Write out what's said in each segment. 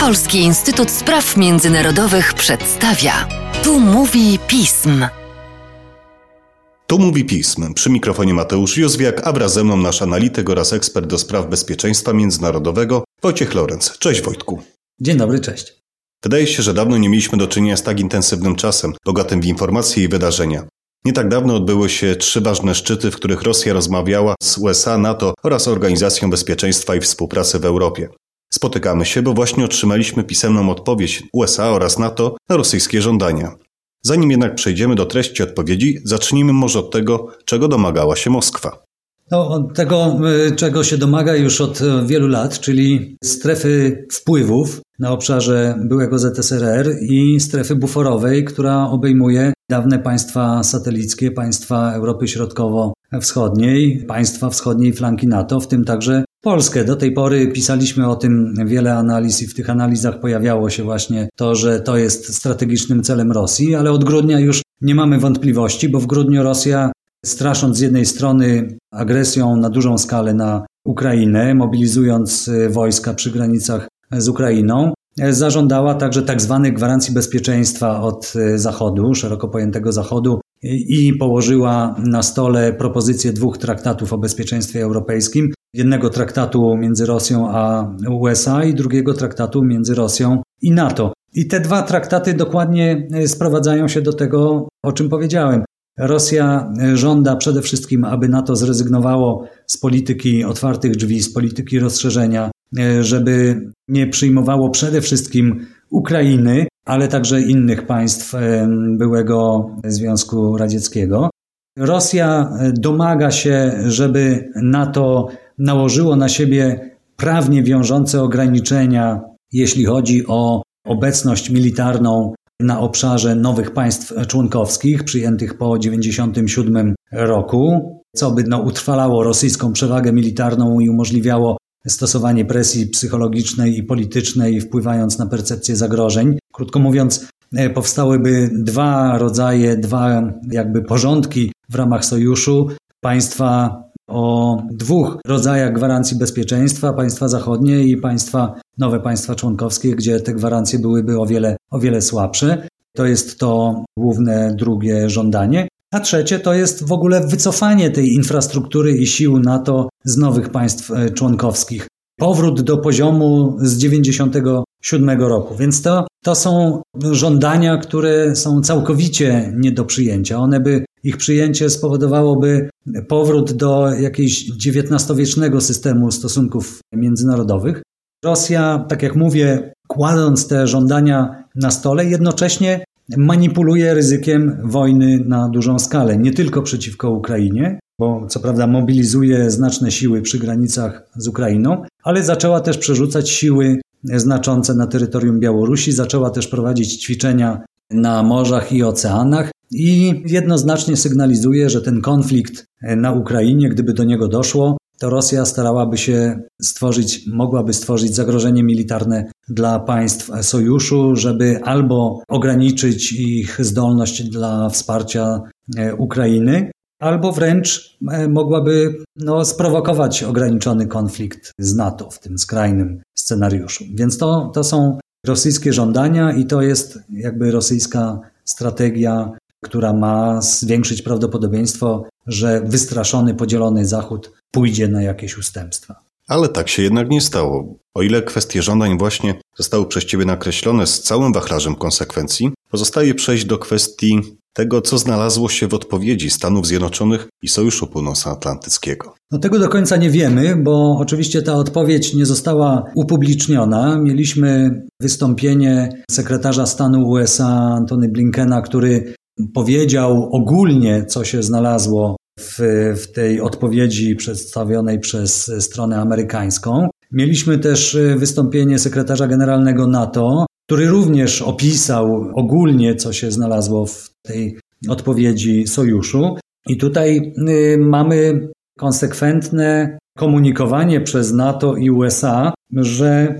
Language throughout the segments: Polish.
Polski Instytut Spraw Międzynarodowych przedstawia. Tu mówi pism. Tu mówi pism. Przy mikrofonie Mateusz Józwiak, a wraz ze mną nasz analityk oraz ekspert do spraw bezpieczeństwa międzynarodowego Wojciech Lorenz. Cześć Wojtku. Dzień dobry, cześć. Wydaje się, że dawno nie mieliśmy do czynienia z tak intensywnym czasem, bogatym w informacje i wydarzenia. Nie tak dawno odbyły się trzy ważne szczyty, w których Rosja rozmawiała z USA, NATO oraz Organizacją Bezpieczeństwa i Współpracy w Europie. Spotykamy się, bo właśnie otrzymaliśmy pisemną odpowiedź USA oraz NATO na rosyjskie żądania. Zanim jednak przejdziemy do treści odpowiedzi, zacznijmy może od tego, czego domagała się Moskwa. No, tego, y, czego się domaga już od y, wielu lat, czyli strefy wpływów na obszarze byłego ZSRR i strefy buforowej, która obejmuje dawne państwa satelickie, państwa Europy Środkowo-Wschodniej, państwa wschodniej flanki NATO, w tym także Polskę. Do tej pory pisaliśmy o tym wiele analiz i w tych analizach pojawiało się właśnie to, że to jest strategicznym celem Rosji, ale od grudnia już nie mamy wątpliwości, bo w grudniu Rosja strasząc z jednej strony agresją na dużą skalę na Ukrainę, mobilizując wojska przy granicach z Ukrainą, zażądała także tak zwanych gwarancji bezpieczeństwa od Zachodu, szeroko pojętego Zachodu, i położyła na stole propozycję dwóch traktatów o bezpieczeństwie europejskim. Jednego traktatu między Rosją a USA i drugiego traktatu między Rosją i NATO. I te dwa traktaty dokładnie sprowadzają się do tego, o czym powiedziałem. Rosja żąda przede wszystkim, aby NATO zrezygnowało z polityki otwartych drzwi, z polityki rozszerzenia, żeby nie przyjmowało przede wszystkim Ukrainy, ale także innych państw byłego Związku Radzieckiego. Rosja domaga się, żeby NATO nałożyło na siebie prawnie wiążące ograniczenia, jeśli chodzi o obecność militarną na obszarze nowych państw członkowskich przyjętych po 1997 roku, co by no, utrwalało rosyjską przewagę militarną i umożliwiało stosowanie presji psychologicznej i politycznej, wpływając na percepcję zagrożeń. Krótko mówiąc, e, powstałyby dwa rodzaje, dwa jakby porządki w ramach sojuszu. Państwa o dwóch rodzajach gwarancji bezpieczeństwa, państwa zachodnie i państwa, nowe państwa członkowskie, gdzie te gwarancje byłyby o wiele, o wiele słabsze. To jest to główne drugie żądanie. A trzecie to jest w ogóle wycofanie tej infrastruktury i sił NATO z nowych państw e, członkowskich. Powrót do poziomu z 1997 roku. Więc to, to są żądania, które są całkowicie nie do przyjęcia. One by, ich przyjęcie spowodowałoby powrót do jakiegoś XIX-wiecznego systemu stosunków międzynarodowych. Rosja, tak jak mówię, kładąc te żądania na stole, jednocześnie manipuluje ryzykiem wojny na dużą skalę, nie tylko przeciwko Ukrainie, bo co prawda mobilizuje znaczne siły przy granicach z Ukrainą, ale zaczęła też przerzucać siły znaczące na terytorium Białorusi, zaczęła też prowadzić ćwiczenia na morzach i oceanach i jednoznacznie sygnalizuje, że ten konflikt na Ukrainie, gdyby do niego doszło, to Rosja starałaby się stworzyć, mogłaby stworzyć zagrożenie militarne dla państw sojuszu, żeby albo ograniczyć ich zdolność dla wsparcia e, Ukrainy, albo wręcz e, mogłaby no, sprowokować ograniczony konflikt z NATO w tym skrajnym scenariuszu. Więc to, to są rosyjskie żądania i to jest jakby rosyjska strategia, która ma zwiększyć prawdopodobieństwo, że wystraszony, podzielony Zachód pójdzie na jakieś ustępstwa. Ale tak się jednak nie stało. O ile kwestie żądań właśnie zostały przez Ciebie nakreślone z całym wachlarzem konsekwencji, pozostaje przejść do kwestii tego, co znalazło się w odpowiedzi Stanów Zjednoczonych i Sojuszu Północnoatlantyckiego. No tego do końca nie wiemy, bo oczywiście ta odpowiedź nie została upubliczniona. Mieliśmy wystąpienie sekretarza stanu USA Antony Blinkena, który powiedział ogólnie, co się znalazło w, w tej odpowiedzi przedstawionej przez stronę amerykańską. Mieliśmy też y, wystąpienie sekretarza generalnego NATO, który również opisał ogólnie, co się znalazło w tej odpowiedzi sojuszu. I tutaj y, mamy konsekwentne komunikowanie przez NATO i USA, że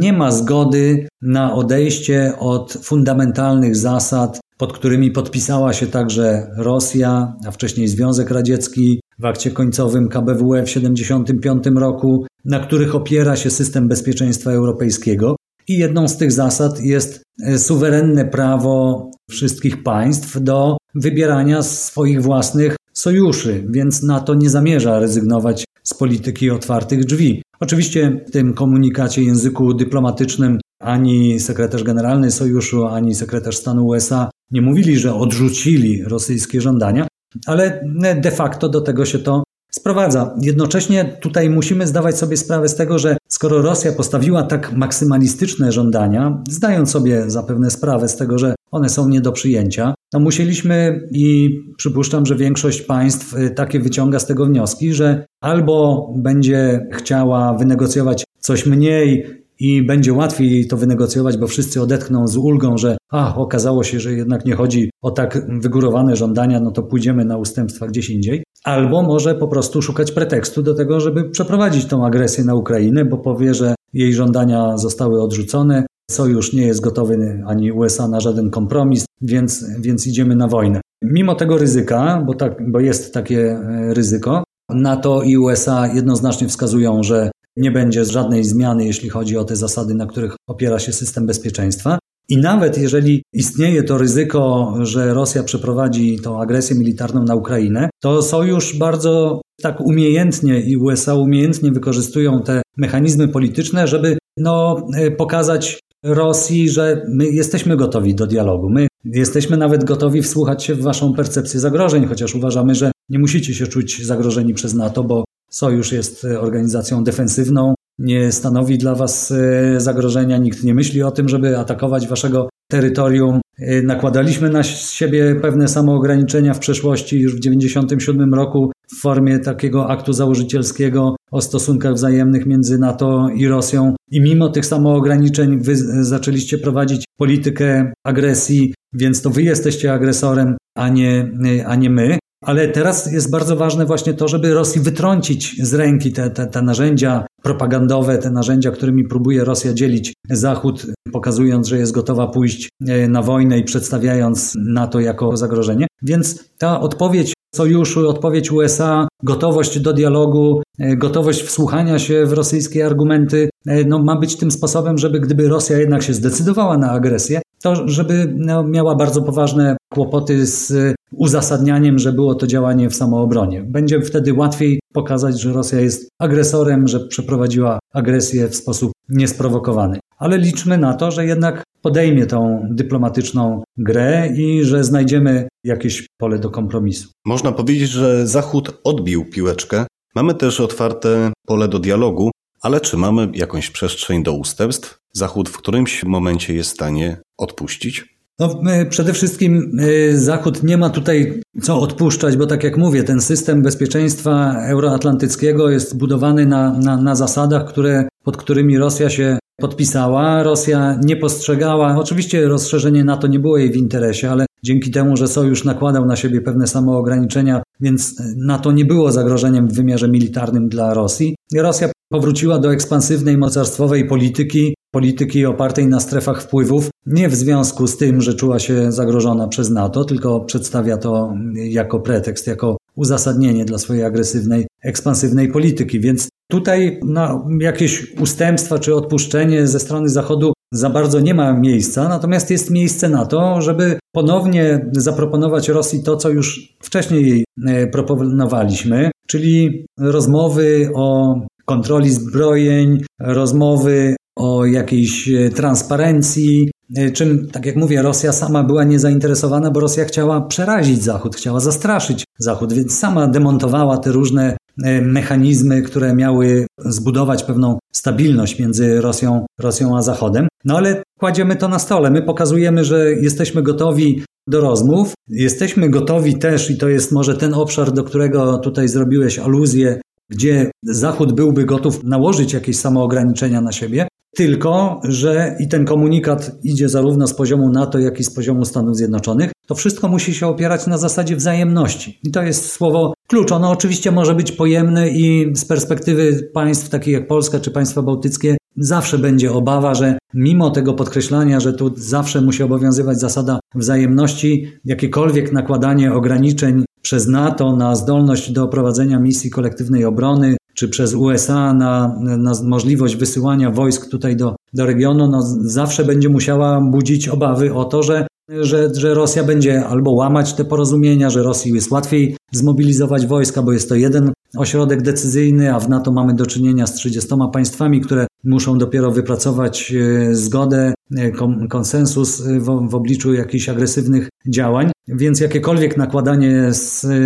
nie ma zgody na odejście od fundamentalnych zasad pod którymi podpisała się także Rosja, a wcześniej Związek Radziecki w akcie końcowym KBWE w 1975 roku, na których opiera się system bezpieczeństwa europejskiego. I jedną z tych zasad jest e, suwerenne prawo wszystkich państw do wybierania swoich własnych sojuszy, więc NATO nie zamierza rezygnować z polityki otwartych drzwi. Oczywiście w tym komunikacie języku dyplomatycznym ani sekretarz generalny sojuszu, ani sekretarz stanu USA nie mówili, że odrzucili rosyjskie żądania, ale de facto do tego się to sprowadza. Jednocześnie tutaj musimy zdawać sobie sprawę z tego, że skoro Rosja postawiła tak maksymalistyczne żądania, zdając sobie zapewne sprawę z tego, że one są nie do przyjęcia, no musieliśmy i przypuszczam, że większość państw y, takie wyciąga z tego wnioski, że albo będzie chciała wynegocjować coś mniej i będzie łatwiej to wynegocjować, bo wszyscy odetchną z ulgą, że a, okazało się, że jednak nie chodzi o tak wygórowane żądania, no to pójdziemy na ustępstwa gdzieś indziej. Albo może po prostu szukać pretekstu do tego, żeby przeprowadzić tą agresję na Ukrainę, bo powie, że jej żądania zostały odrzucone, sojusz nie jest gotowy ani USA na żaden kompromis, więc, więc idziemy na wojnę. Mimo tego ryzyka, bo, tak, bo jest takie e, ryzyko, NATO i USA jednoznacznie wskazują, że nie będzie żadnej zmiany, jeśli chodzi o te zasady, na których opiera się system bezpieczeństwa. I nawet jeżeli istnieje to ryzyko, że Rosja przeprowadzi tą agresję militarną na Ukrainę, to sojusz bardzo tak umiejętnie i USA umiejętnie wykorzystują te mechanizmy polityczne, żeby no, e, pokazać Rosji, że my jesteśmy gotowi do dialogu. My jesteśmy nawet gotowi wsłuchać się w Waszą percepcję zagrożeń, chociaż uważamy, że nie musicie się czuć zagrożeni przez NATO, bo Sojusz jest organizacją defensywną, nie stanowi dla Was e, zagrożenia, nikt nie myśli o tym, żeby atakować Waszego terytorium. E, nakładaliśmy na siebie pewne samoograniczenia w przeszłości, już w 1997 roku w formie takiego aktu założycielskiego o stosunkach wzajemnych między NATO i Rosją. I mimo tych samoograniczeń wy zaczęliście prowadzić politykę agresji, więc to wy jesteście agresorem, a nie, a nie my. Ale teraz jest bardzo ważne właśnie to, żeby Rosji wytrącić z ręki te, te, te narzędzia propagandowe, te narzędzia, którymi próbuje Rosja dzielić Zachód, pokazując, że jest gotowa pójść e, na wojnę i przedstawiając NATO jako zagrożenie. Więc ta odpowiedź sojuszu, odpowiedź USA, gotowość do dialogu, e, gotowość wsłuchania się w rosyjskie argumenty, e, no, ma być tym sposobem, żeby gdyby Rosja jednak się zdecydowała na agresję, to żeby no, miała bardzo poważne kłopoty z uzasadnianiem, że było to działanie w samoobronie. Będzie wtedy łatwiej pokazać, że Rosja jest agresorem, że przeprowadziła agresję w sposób niesprowokowany. Ale liczmy na to, że jednak podejmie tą dyplomatyczną grę i że znajdziemy jakieś pole do kompromisu. Można powiedzieć, że Zachód odbił piłeczkę. Mamy też otwarte pole do dialogu, ale czy mamy jakąś przestrzeń do ustępstw? Zachód w którymś momencie jest w stanie odpuścić? No, przede wszystkim y, Zachód nie ma tutaj co odpuszczać, bo tak jak mówię, ten system bezpieczeństwa euroatlantyckiego jest budowany na, na, na zasadach, które, pod którymi Rosja się podpisała. Rosja nie postrzegała, oczywiście rozszerzenie NATO nie było jej w interesie, ale dzięki temu, że Sojusz nakładał na siebie pewne samoograniczenia, więc NATO nie było zagrożeniem w wymiarze militarnym dla Rosji. Rosja powróciła do ekspansywnej mocarstwowej polityki, polityki opartej na strefach wpływów, nie w związku z tym, że czuła się zagrożona przez NATO, tylko przedstawia to jako pretekst, jako uzasadnienie dla swojej agresywnej, ekspansywnej polityki. Więc tutaj no, jakieś ustępstwa czy odpuszczenie ze strony Zachodu za bardzo nie ma miejsca, natomiast jest miejsce na to, żeby ponownie zaproponować Rosji to, co już wcześniej jej e, proponowaliśmy, czyli rozmowy o kontroli zbrojeń, rozmowy o jakiejś e, transparencji, e, czym, tak jak mówię, Rosja sama była niezainteresowana, bo Rosja chciała przerazić Zachód, chciała zastraszyć Zachód, więc sama demontowała te różne e, mechanizmy, które miały zbudować pewną stabilność między Rosją, Rosją a Zachodem. No ale kładziemy to na stole. My pokazujemy, że jesteśmy gotowi do rozmów. Jesteśmy gotowi też, i to jest może ten obszar, do którego tutaj zrobiłeś aluzję, gdzie Zachód byłby gotów nałożyć jakieś samoograniczenia na siebie, tylko że i ten komunikat idzie zarówno z poziomu NATO, jak i z poziomu Stanów Zjednoczonych, to wszystko musi się opierać na zasadzie wzajemności. I to jest słowo klucz. Ono oczywiście może być pojemne i z perspektywy państw takich jak Polska czy państwa bałtyckie zawsze będzie obawa, że mimo tego podkreślania, że tu zawsze musi obowiązywać zasada wzajemności, jakiekolwiek nakładanie ograniczeń przez NATO na zdolność do prowadzenia misji kolektywnej obrony, czy przez USA na, na możliwość wysyłania wojsk tutaj do, do regionu, no zawsze będzie musiała budzić obawy o to, że że, że Rosja będzie albo łamać te porozumienia, że Rosji jest łatwiej zmobilizować wojska, bo jest to jeden ośrodek decyzyjny, a w NATO mamy do czynienia z 30 państwami, które muszą dopiero wypracować e, zgodę, e, konsensus w, w obliczu jakichś agresywnych działań. Więc jakiekolwiek nakładanie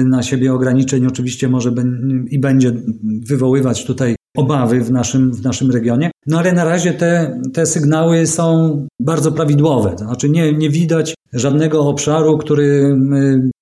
na siebie ograniczeń oczywiście może i będzie wywoływać tutaj obawy w naszym, w naszym regionie. No ale na razie te, te sygnały są bardzo prawidłowe. To znaczy nie, nie widać żadnego obszaru, który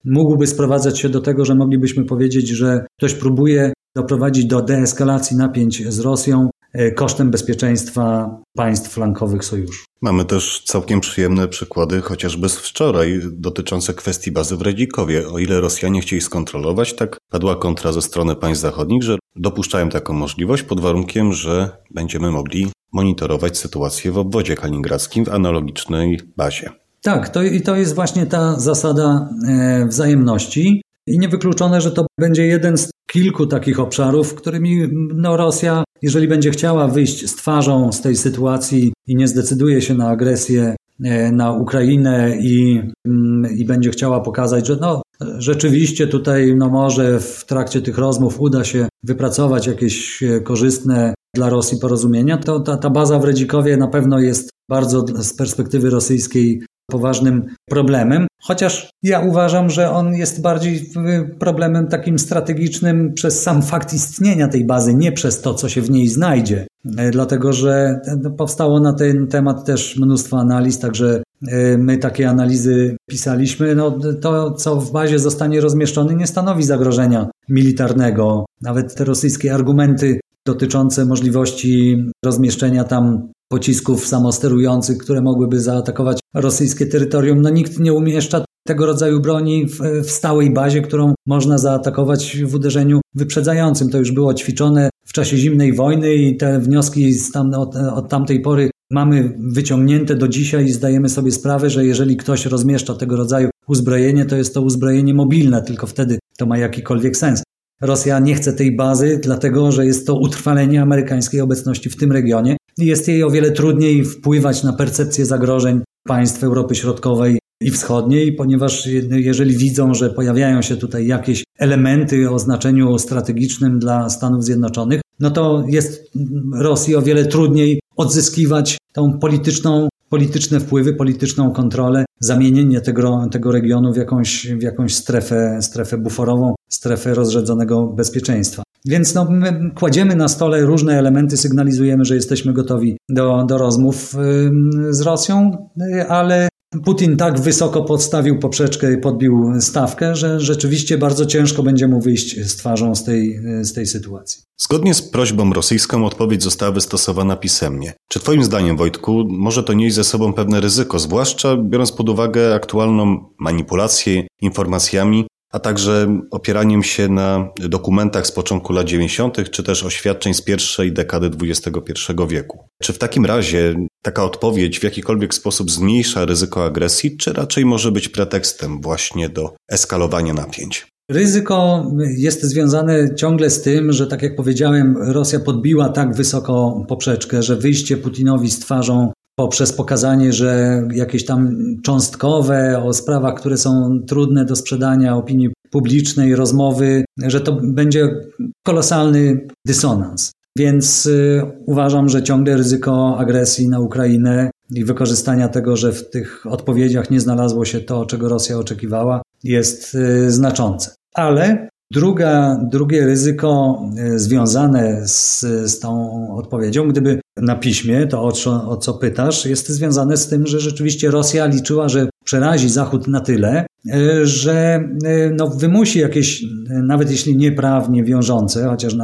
mógłby sprowadzać się do tego, że moglibyśmy powiedzieć, że ktoś próbuje doprowadzić do deeskalacji napięć z Rosją e, kosztem bezpieczeństwa państw flankowych sojuszu. Mamy też całkiem przyjemne przykłady, chociażby z wczoraj, dotyczące kwestii bazy w Redzikowie. O ile Rosjanie chcieli skontrolować, tak padła kontra ze strony państw zachodnich, że dopuszczają taką możliwość pod warunkiem, że będziemy mogli monitorować sytuację w obwodzie kaliningradzkim w analogicznej bazie. Tak, to, i to jest właśnie ta zasada e, wzajemności. I niewykluczone, że to będzie jeden z kilku takich obszarów, którymi no, Rosja, jeżeli będzie chciała wyjść z twarzą z tej sytuacji i nie zdecyduje się na agresję e, na Ukrainę i, mm, i będzie chciała pokazać, że no, rzeczywiście tutaj no, może w trakcie tych rozmów uda się wypracować jakieś e, korzystne dla Rosji porozumienia, to ta, ta baza w Redzikowie na pewno jest bardzo z perspektywy rosyjskiej poważnym problemem, chociaż ja uważam, że on jest bardziej problemem takim strategicznym przez sam fakt istnienia tej bazy, nie przez to, co się w niej znajdzie. E, dlatego, że no, powstało na ten temat też mnóstwo analiz, także e, my takie analizy pisaliśmy. No, to, co w bazie zostanie rozmieszczone, nie stanowi zagrożenia militarnego. Nawet te rosyjskie argumenty dotyczące możliwości rozmieszczenia tam pocisków samosterujących, które mogłyby zaatakować rosyjskie terytorium. No nikt nie umieszcza tego rodzaju broni w, w, stałej bazie, którą można zaatakować w uderzeniu wyprzedzającym. To już było ćwiczone w czasie zimnej wojny i te wnioski tam, od, od tamtej pory mamy wyciągnięte do dzisiaj i zdajemy sobie sprawę, że jeżeli ktoś rozmieszcza tego rodzaju uzbrojenie, to jest to uzbrojenie mobilne, tylko wtedy to ma jakikolwiek sens. Rosja nie chce tej bazy, dlatego że jest to utrwalenie amerykańskiej obecności w tym regionie jest jej o wiele trudniej wpływać na percepcję zagrożeń państw Europy Środkowej i Wschodniej, ponieważ jeżeli widzą, że pojawiają się tutaj jakieś elementy o znaczeniu strategicznym dla Stanów Zjednoczonych, no to jest Rosji o wiele trudniej odzyskiwać tą polityczną, polityczne wpływy, polityczną kontrolę, zamienienie tego, tego regionu w jakąś, w jakąś strefę, strefę buforową, strefę rozrzedzonego bezpieczeństwa. Więc no, my kładziemy na stole różne elementy, sygnalizujemy, że jesteśmy gotowi do, do rozmów z Rosją, ale Putin tak wysoko podstawił poprzeczkę i podbił stawkę, że rzeczywiście bardzo ciężko będzie mu wyjść z twarzą z tej, z tej sytuacji. Zgodnie z prośbą rosyjską odpowiedź została wystosowana pisemnie. Czy Twoim zdaniem, Wojtku, może to nieść ze sobą pewne ryzyko, zwłaszcza biorąc pod uwagę aktualną manipulację informacjami a także opieraniem się na dokumentach z początku lat 90., czy też oświadczeń z pierwszej dekady XXI wieku. Czy w takim razie taka odpowiedź w jakikolwiek sposób zmniejsza ryzyko agresji, czy raczej może być pretekstem właśnie do eskalowania napięć? Ryzyko jest związane ciągle z tym, że tak jak powiedziałem, Rosja podbiła tak wysoko poprzeczkę, że wyjście Putinowi z twarzą poprzez pokazanie, że jakieś tam cząstkowe o sprawach, które są trudne do sprzedania opinii publicznej, rozmowy, że to będzie kolosalny dysonans. Więc y, uważam, że ciągle ryzyko agresji na Ukrainę i wykorzystania tego, że w tych odpowiedziach nie znalazło się to, czego Rosja oczekiwała, jest y, znaczące. Ale Druga, drugie ryzyko e, związane z, z tą odpowiedzią, gdyby na piśmie, to o co, o co pytasz, jest związane z tym, że rzeczywiście Rosja liczyła, że przerazi Zachód na tyle, e, że e, no, wymusi jakieś, nawet jeśli nieprawnie wiążące, chociaż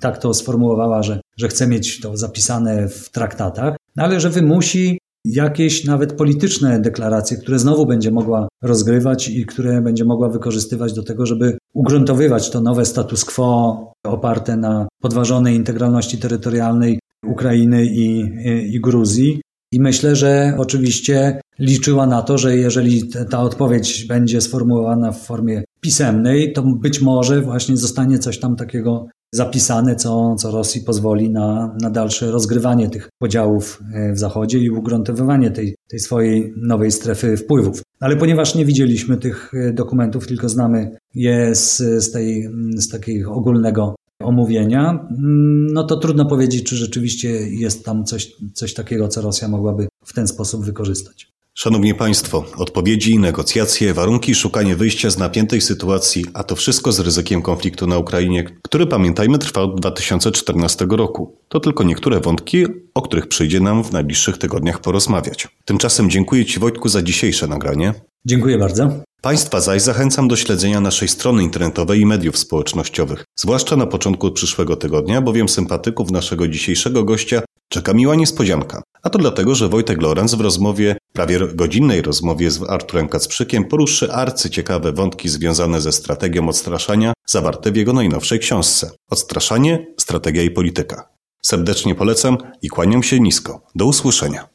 tak to sformułowała, że, że chce mieć to zapisane w traktatach, ale że wymusi jakieś nawet polityczne deklaracje, które znowu będzie mogła rozgrywać i które będzie mogła wykorzystywać do tego, żeby ugruntowywać to nowe status quo oparte na podważonej integralności terytorialnej Ukrainy i, i, i Gruzji. I myślę, że oczywiście liczyła na to, że jeżeli ta odpowiedź będzie sformułowana w formie pisemnej, to być może właśnie zostanie coś tam takiego zapisane, co, co Rosji pozwoli na, na dalsze rozgrywanie tych podziałów e, w Zachodzie i ugruntowywanie tej, tej swojej nowej strefy wpływów. Ale ponieważ nie widzieliśmy tych e, dokumentów, tylko znamy je z, z, tej, z takiego ogólnego omówienia, mm, no to trudno powiedzieć, czy rzeczywiście jest tam coś, coś takiego, co Rosja mogłaby w ten sposób wykorzystać. Szanowni Państwo, odpowiedzi, negocjacje, warunki, szukanie wyjścia z napiętej sytuacji, a to wszystko z ryzykiem konfliktu na Ukrainie, który pamiętajmy trwał od 2014 roku. To tylko niektóre wątki, o których przyjdzie nam w najbliższych tygodniach porozmawiać. Tymczasem dziękuję Ci Wojtku za dzisiejsze nagranie. Dziękuję bardzo. Państwa zaś zachęcam do śledzenia naszej strony internetowej i mediów społecznościowych, zwłaszcza na początku przyszłego tygodnia, bowiem sympatyków naszego dzisiejszego gościa czeka miła niespodzianka. A to dlatego, że Wojtek Lorenz w rozmowie, prawie godzinnej rozmowie z Arturem Kacprzykiem poruszy arcyciekawe wątki związane ze strategią odstraszania zawarte w jego najnowszej książce. Odstraszanie, strategia i polityka. Serdecznie polecam i kłaniam się nisko. Do usłyszenia.